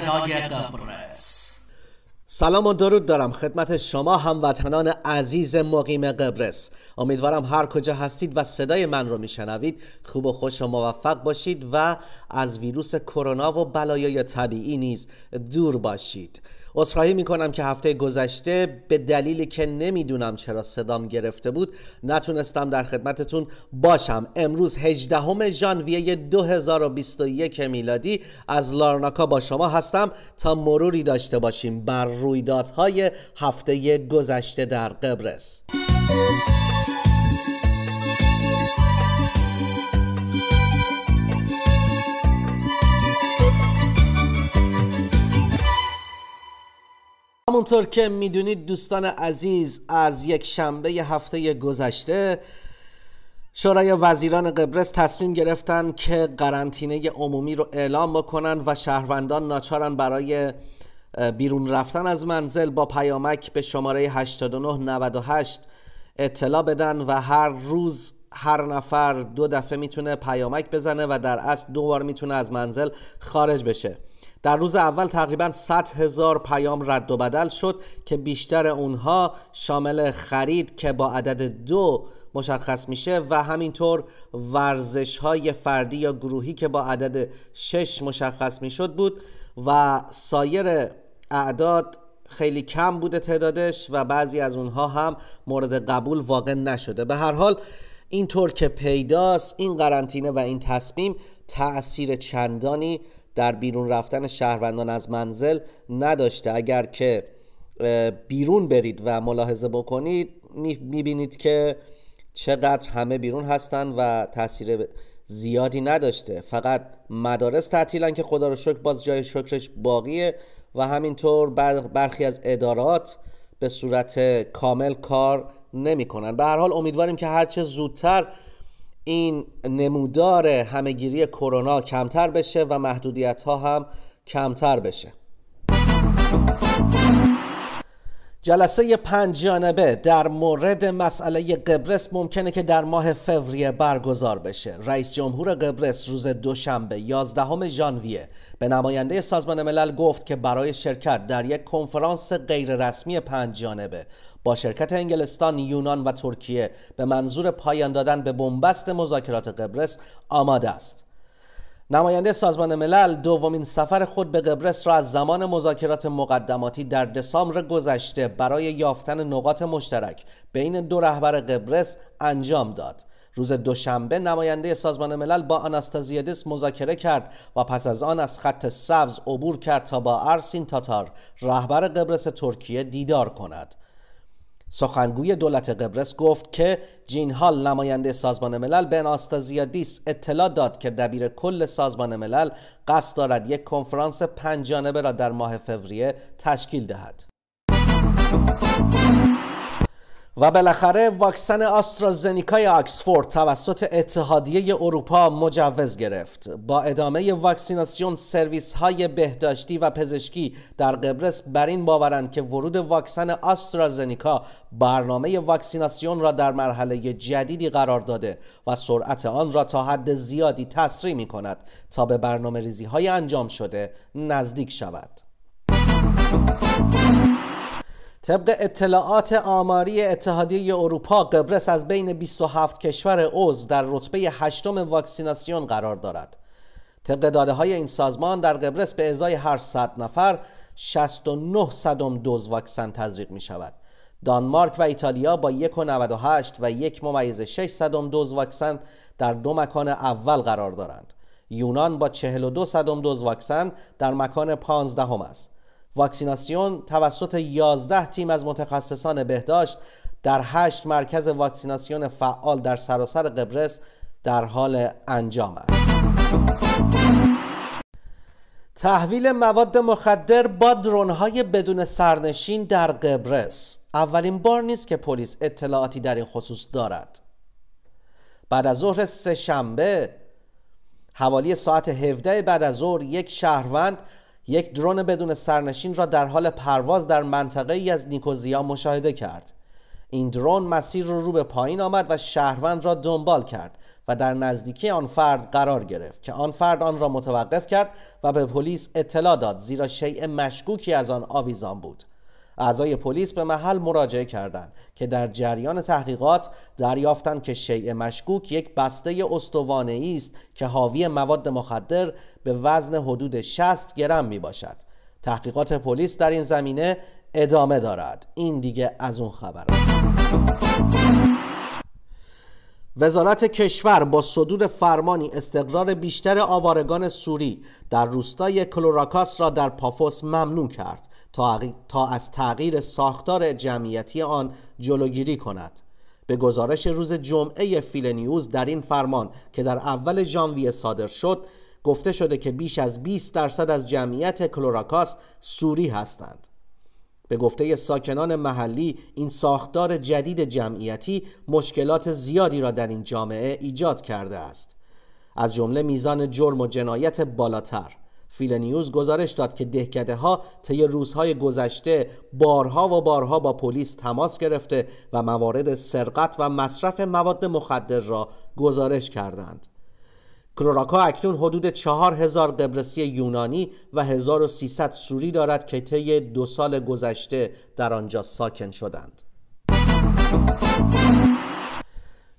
صدای قبرس سلام و درود دارم خدمت شما هموطنان عزیز مقیم قبرس. امیدوارم هر کجا هستید و صدای من رو میشنوید. خوب و خوش و موفق باشید و از ویروس کرونا و بلایای طبیعی نیز دور باشید. عذرخواهی می‌کنم که هفته گذشته به دلیلی که نمی‌دونم چرا صدام گرفته بود نتونستم در خدمتتون باشم. امروز 18 ژانویه 2021 میلادی از لارناکا با شما هستم. تا مروری داشته باشیم بر رویدادهای هفته گذشته در قبرس. همونطور که می‌دونید دوستان عزیز از یک شنبه هفته گذشته شورای وزیران قبرس تصمیم گرفتن که قرنطینه عمومی رو اعلام بکنن و شهروندان ناچارن برای بیرون رفتن از منزل با پیامک به شماره 8998 اطلاع بدن و هر روز هر نفر دو دفعه می‌تونه پیامک بزنه و در اصل دو بار می‌تونه از منزل خارج بشه. در روز اول تقریبا 100 هزار پیام رد و بدل شد که بیشتر اونها شامل خرید که با عدد دو مشخص میشه و همینطور ورزش های فردی یا گروهی که با عدد 6 مشخص می‌شد بود و سایر اعداد خیلی کم بوده تعدادش و بعضی از اونها هم مورد قبول واقع نشده. به هر حال اینطور که پیداست این قرنطینه و این تصمیم تأثیر چندانی در بیرون رفتن شهروندان از منزل نداشته. اگر که بیرون برید و ملاحظه بکنید می‌بینید که چقدر همه بیرون هستن و تاثیر زیادی نداشته. فقط مدارس تعطیلن که خدا رو شکر باز جای شکرش باقیه و همینطور برخی از ادارات به صورت کامل کار نمی‌کنن. به هر حال امیدواریم که هرچه زودتر این نمودار همهگیری کرونا کمتر بشه و محدودیت ها هم کمتر بشه. جلسه پنج جانبه در مورد مسئله قبرس ممکنه که در ماه فوریه برگزار بشه. رئیس جمهور قبرس روز دوشنبه 11 ژانویه به نماینده سازمان ملل گفت که برای شرکت در یک کنفرانس غیررسمی پنج جانبه با شرکت انگلستان، یونان و ترکیه به منظور پایان دادن به بنبست مذاکرات قبرس آماده است. نماینده سازمان ملل دومین سفر خود به قبرس را از زمان مذاکرات مقدماتی در دسامبر گذشته برای یافتن نقاط مشترک بین دو رهبر قبرس انجام داد. روز دوشنبه نماینده سازمان ملل با آناستازیادس مذاکره کرد و پس از آن از خط سبز عبور کرد تا با ارسین تاتار رهبر قبرس ترکیه دیدار کند. سخنگوی دولت قبرس گفت که جین هال نماینده سازمان ملل به ناستازیادیس اطلاع داد که دبیر کل سازمان ملل قصد دارد یک کنفرانس پنجانبه را در ماه فوریه تشکیل دهد. و بالاخره واکسن آسترازنیکای آکسفورد توسط اتحادیه اروپا مجوز گرفت. با ادامه واکسیناسیون سرویس های بهداشتی و پزشکی در قبرس بر این باورند که ورود واکسن آسترازنیکا برنامه واکسیناسیون را در مرحله جدیدی قرار داده و سرعت آن را تا حد زیادی تسریع می کند تا به برنامه ریزی های انجام شده نزدیک شود. طبق اطلاعات آماری اتحادیه اروپا قبرس از بین 27 کشور عضو در رتبه هشتم واکسیناسیون قرار دارد. طبق داده های این سازمان در قبرس به ازای هر 100 نفر 69 صدم دوز واکسن تزریق می شود دانمارک و ایتالیا با 1.98 و یک ممیز 6 صدم دوز واکسن در دو مکان اول قرار دارند. یونان با 42 صدم دوز واکسن در مکان 15 هم است. واکسیناسیون توسط 11 تیم از متخصصان بهداشت در 8 مرکز واکسیناسیون فعال در سراسر قبرس در حال انجام است. تحویل مواد مخدر با درونهای بدون سرنشین در قبرس اولین بار نیست که پلیس اطلاعاتی در این خصوص دارد بعد از ظهر سه شنبه حوالی ساعت 17 بعد از ظهر یک شهروند یک درون بدون سرنشین را در حال پرواز در منطقه ای از نیکوزیا مشاهده کرد. این درون مسیر رو رو به پایین آمد و شهروند را دنبال کرد و در نزدیکی آن فرد قرار گرفت که آن فرد آن را متوقف کرد و به پلیس اطلاع داد زیرا شیء مشکوکی از آن آویزان بود. اعضای پلیس به محل مراجعه کردند که در جریان تحقیقات دریافتند که شیء مشکوک یک بسته استوانه است که حاوی مواد مخدر به وزن حدود 60 گرم می باشد تحقیقات پلیس در این زمینه ادامه دارد. این دیگه از اون خبر است. وزارت کشور با صدور فرمانی استقرار بیشتر آوارگان سوری در روستای کلوراکاس را در پافوس ممنوع کرد. تا از تغییر ساختار جمعیتی آن جلوگیری کند. به گزارش روز جمعه فیل نیوز در این فرمان که در اول ژانویه صادر شد گفته شده که بیش از 20 درصد از جمعیت کلوراکاس سوری هستند. به گفته ساکنان محلی این ساختار جدید جمعیتی مشکلات زیادی را در این جامعه ایجاد کرده است. از جمله میزان جرم و جنایت بالاتر. فیل نیوز گزارش داد که دهکده ها طی روزهای گذشته بارها و بارها با پلیس تماس گرفته و موارد سرقت و مصرف مواد مخدر را گزارش کردند کروراکا اکنون حدود 4000 قبرسی یونانی و 1300 سوری دارد که طی دو سال گذشته در آنجا ساکن شدند.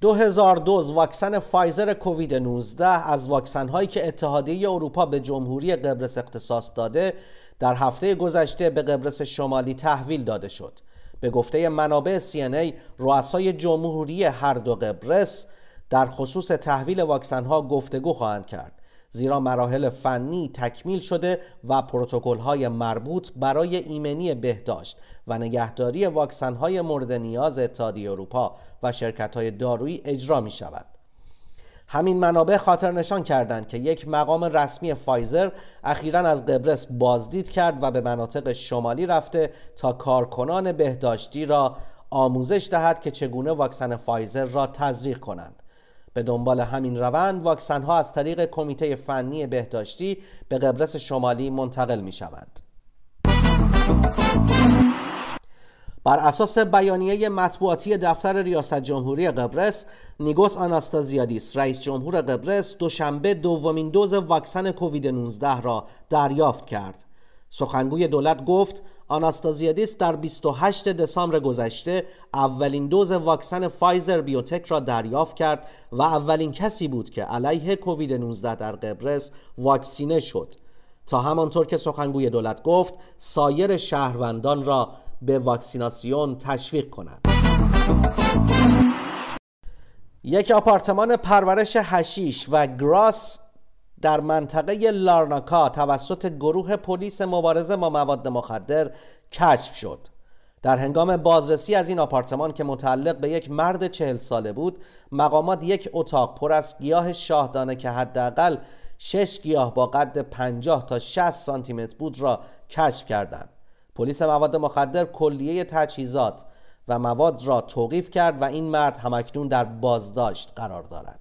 2000 دوز واکسن فایزر کووید 19 از واکسن هایی که اتحادیه اروپا به جمهوری قبرس اختصاص داده در هفته گذشته به قبرس شمالی تحویل داده شد. به گفته منابع CNA رؤسای جمهوری هر دو قبرس در خصوص تحویل واکسن ها گفتگو خواهند کرد زیرا مراحل فنی تکمیل شده و پروتکل های مربوط برای ایمنی بهداشت و نگهداری واکسن های مورد نیاز اتحادیه اروپا و شرکت های دارویی اجرا می شود. همین منابع خاطر نشان کردند که یک مقام رسمی فایزر اخیرا از قبرس بازدید کرد و به مناطق شمالی رفته تا کارکنان بهداشتی را آموزش دهد که چگونه واکسن فایزر را تزریق کنند. به دنبال همین روند واکسن ها از طریق کمیته فنی بهداشتی به قبرس شمالی منتقل می شوند. بر اساس بیانیه مطبوعاتی دفتر ریاست جمهوری قبرس نیگوس آناستازیادیس رئیس جمهور قبرس دوشنبه دومین دوز واکسن کووید 19 را دریافت کرد. سخنگوی دولت گفت آناستازیادیس در 28 دسامبر گذشته اولین دوز واکسن فایزر بیوتک را دریافت کرد و اولین کسی بود که علیه کووید 19 در قبرس واکسینه شد. تا همانطور که سخنگوی دولت گفت سایر شهروندان را به واکسیناسیون تشویق کنند. یک آپارتمان پرورش هشیش و گراس در منطقه لارناکا توسط گروه پلیس مبارزه با مواد مخدر کشف شد. در هنگام بازرسی از این آپارتمان که متعلق به یک مرد چهل ساله بود مقامات یک اتاق پر از گیاه شاهدانه که حداقل شش گیاه با قد 50 تا 60 سانتی متر بود را کشف کردند. پلیس مواد مخدر کلیه تجهیزات و مواد را توقیف کرد و این مرد همکنون در بازداشت قرار دارد.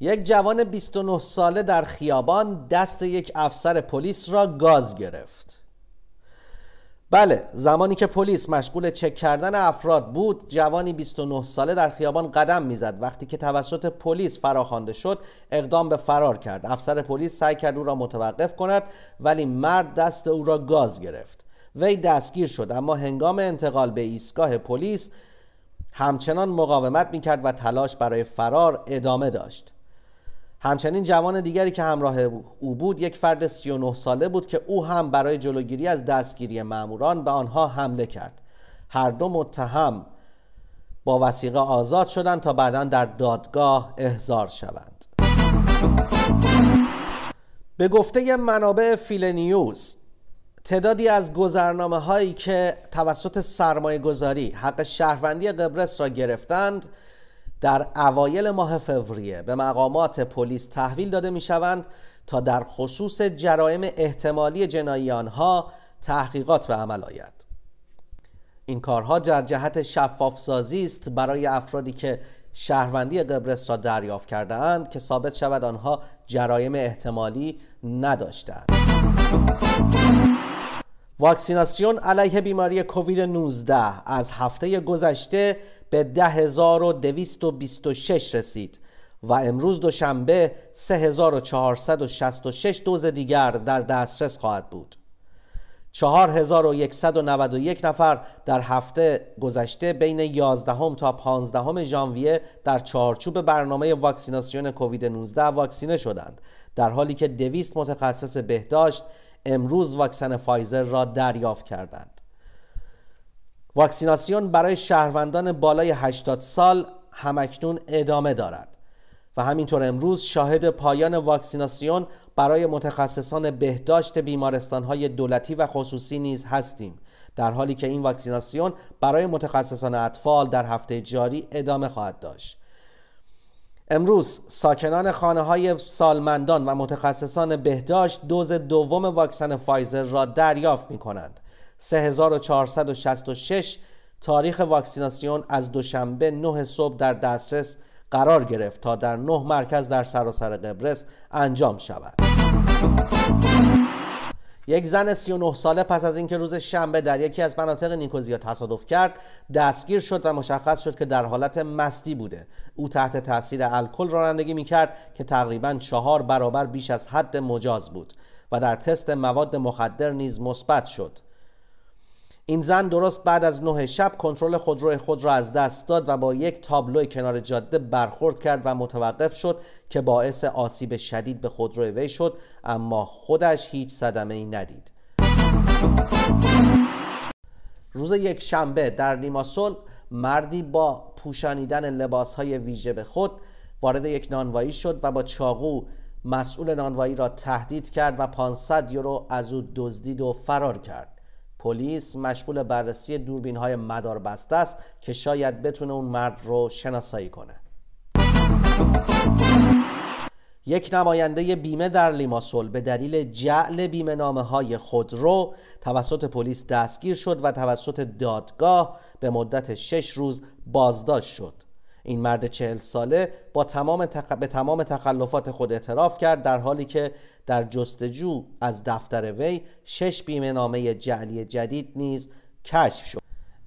یک جوان 29 ساله در خیابان دست یک افسر پلیس را گاز گرفت. بله زمانی که پلیس مشغول چک کردن افراد بود جوانی 29 ساله در خیابان قدم می‌زد. وقتی که توسط پلیس فراخوانده شد اقدام به فرار کرد. افسر پلیس سعی کرد او را متوقف کند ولی مرد دست او را گاز گرفت. وی دستگیر شد اما هنگام انتقال به ایستگاه پلیس همچنان مقاومت می‌کرد و تلاش برای فرار ادامه داشت. همچنین جوان دیگری که همراه او بود یک فرد 39 ساله بود که او هم برای جلوگیری از دستگیری ماموران به آنها حمله کرد. هر دو متهم با وسیقه آزاد شدند تا بعدا در دادگاه احضار شوند. به گفته منابع فیل نیوز تعدادی از گذرنامه هایی که توسط سرمایه گذاری حق شهروندی قبرس را گرفتند در اوایل ماه فوریه به مقامات پلیس تحویل داده می شوند تا در خصوص جرایم احتمالی جنایی آنها تحقیقات به عمل آید. این کارها در جهت شفاف سازی است برای افرادی که شهروندی قبرس را دریافت کرده اند که ثابت شود آنها جرایم احتمالی نداشتند واکسیناسیون علیه بیماری کووید 19 از هفته گذشته به 10226 رسید و امروز دوشنبه 3466 دوز دیگر در دسترس خواهد بود. 4191 نفر در هفته گذشته بین 11 تا 15 ژانویه در چارچوب برنامه واکسیناسیون کووید 19 واکسینه شدند در حالی که 200 متخصص بهداشت امروز واکسن فایزر را دریافت کردند. واکسیناسیون برای شهروندان بالای 80 سال همکنون ادامه دارد. و همینطور امروز شاهد پایان واکسیناسیون برای متخصصان بهداشت بیمارستانهای دولتی و خصوصی نیز هستیم در حالی که این واکسیناسیون برای متخصصان اطفال در هفته جاری ادامه خواهد داشت امروز ساکنان خانه های سالمندان و متخصصان بهداشت دوز دوم واکسن فایزر را دریافت می کنند 3466 تاریخ واکسیناسیون از دوشنبه 9 صبح در دسترس قرار گرفت تا در نه مرکز در سراسر قبرس انجام شود. یک زن 39 ساله پس از اینکه روز شنبه در یکی از مناطق نیکوزیا تصادف کرد دستگیر شد و مشخص شد که در حالت مستی بوده. او تحت تاثیر الکل رانندگی می‌کرد که تقریبا چهار برابر بیش از حد مجاز بود و در تست مواد مخدر نیز مثبت شد. این زن درست بعد از نه شب کنترل خودروی خود را از دست داد و با یک تابلوی کنار جاده برخورد کرد و متوقف شد که باعث آسیب شدید به خودروی وی شد اما خودش هیچ صدمه ای ندید. روز یک شنبه در لیماسول مردی با پوشانیدن لباس های ویژه به خود وارد یک نانوایی شد و با چاقو مسئول نانوایی را تهدید کرد و 500 یورو از او دزدید و فرار کرد. پلیس مشغول بررسی دوربین های مدار بسته است که شاید بتونه اون مرد رو شناسایی کنه. یک نماینده بیمه در لیماسول به دلیل جعل بیمه نامه های خودرو توسط پلیس دستگیر شد و توسط دادگاه به مدت شش روز بازداشت شد. این مرد چهل ساله با تمام تق... به تمام تخلفات خود اعتراف کرد در حالی که در جستجو از دفتر وی شش بیمه نامه جعلی جدید نیز کشف شد.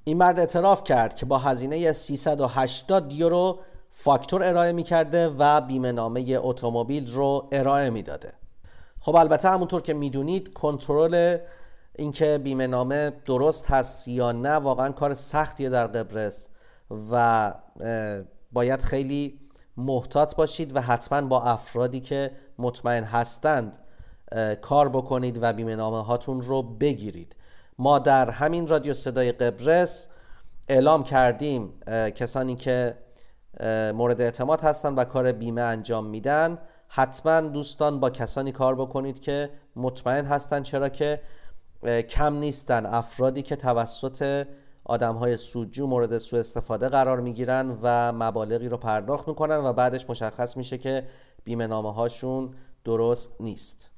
این مرد اعتراف کرد که با هزینه 380 یورو فاکتور ارائه می کرده و بیمه نامه اتومبیل رو ارائه می داده خب البته همونطور که می‌دونید کنترل اینکه بیمه نامه درست هست یا نه واقعا کار سختیه در قبرس و باید خیلی محتاط باشید و حتما با افرادی که مطمئن هستند کار بکنید و بیمه نامه هاتون رو بگیرید. ما در همین رادیو صدای قبرس اعلام کردیم کسانی که مورد اعتماد هستند و کار بیمه انجام میدن. حتما دوستان با کسانی کار بکنید که مطمئن هستند چرا که کم نیستن. افرادی که توسط آدم های سودجو مورد سوء استفاده قرار می‌گیرن و مبالغی رو پرداخت می‌کنن و بعدش مشخص میشه که بیمه نامه هاشون درست نیست.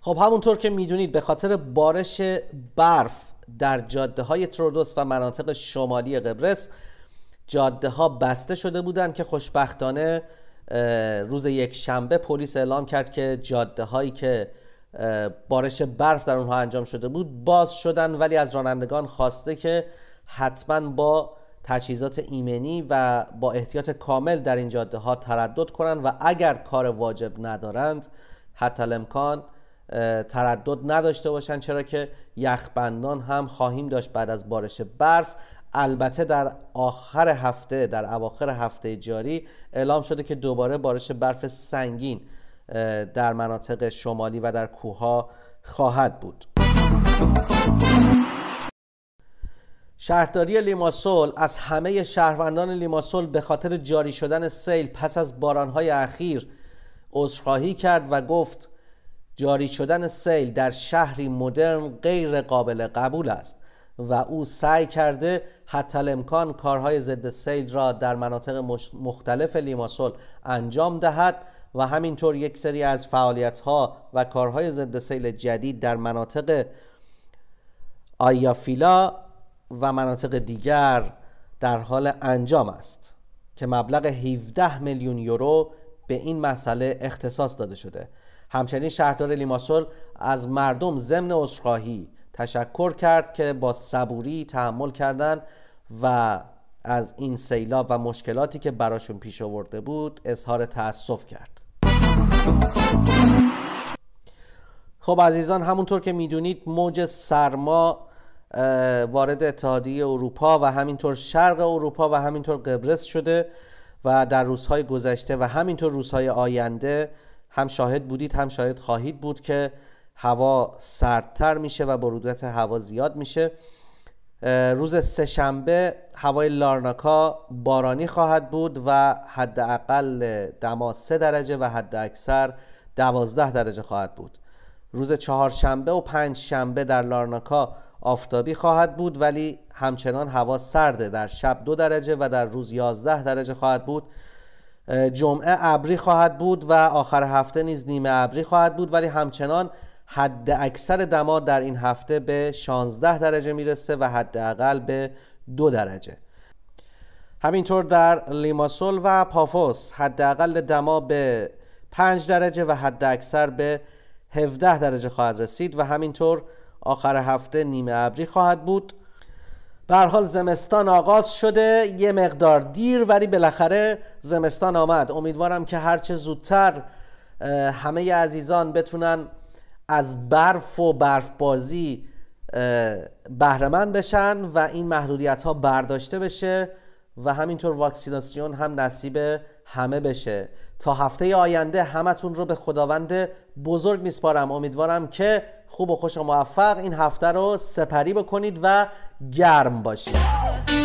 خب همونطور که می‌دونید به خاطر بارش برف در جاده های ترودوس و مناطق شمالی قبرس جاده ها بسته شده بودند که خوشبختانه روز یک شنبه پلیس اعلام کرد که جاده هایی که بارش برف در اونها انجام شده بود. باز شدن ولی از رانندگان خواسته که حتما با تجهیزات ایمنی و با احتیاط کامل در این جاده ها تردد کنند و اگر کار واجب ندارند حتی الامکان تردد نداشته باشند چرا که یخبندان هم خواهیم داشت بعد از بارش برف. البته در آخر هفته در اواخر هفته جاری اعلام شده که دوباره بارش برف سنگین در مناطق شمالی و در کوها خواهد بود. شهرداری لیماسول از همه شهروندان لیماسول به خاطر جاری شدن سیل پس از بارانهای اخیر عذرخواهی کرد و گفت جاری شدن سیل در شهری مدرن غیر قابل قبول است و او سعی کرده حتی الامکان کارهای ضد سیل را در مناطق مختلف لیماسول انجام دهد و همینطور یک سری از فعالیت ها و کارهای ضد سیل جدید در مناطق آیافیلا و مناطق دیگر در حال انجام است که مبلغ 17 میلیون یورو به این مسئله اختصاص داده شده. همچنین شهردار لیماسول از مردم ضمن عذرخواهی تشکر کرد که با صبوری تحمل کردند و از این سیلاب و مشکلاتی که براشون پیش آورده بود اظهار تأسف کرد. خب عزیزان همونطور که می‌دونید موج سرما وارد اتحادیه اروپا و همینطور شرق اروپا و همینطور قبرس شده و در روزهای گذشته و همینطور روزهای آینده هم شاهد بودید هم شاهد خواهید بود که هوا سردتر میشه و برودت هوا زیاد میشه. روز سهشنبه هوای لارناکا بارانی خواهد بود و حداقل دما 3 درجه و حد اکثر 12 درجه خواهد بود. روز چهارشنبه و پنج شنبه در لارناکا آفتابی خواهد بود ولی همچنان هوا سرده. در شب دو درجه و در روز 11 درجه خواهد بود. جمعه ابری خواهد بود و آخر هفته نیز نیمه ابری خواهد بود ولی همچنان حد اکثر دما در این هفته به 16 درجه می‌رسه و حداقل به دو درجه. همینطور در لیماسول و پافوس حداقل دما به 5 درجه و حد اکثر به 17 درجه خواهد رسید و همینطور آخر هفته نیمه ابری خواهد بود. به حال زمستان آغاز شده یه مقدار دیر ولی بالاخره زمستان آمد. امیدوارم که هرچه زودتر همه عزیزان بتونن از برف و برف بازی بهرمند بشن و این محدودیت ها برداشته بشه و همینطور واکسیناسیون هم نصیب همه بشه. تا هفته آینده همتون رو به خداوند بزرگ میسپارم. امیدوارم که خوب و خوش و موفق این هفته رو سپری بکنید و گرم باشید.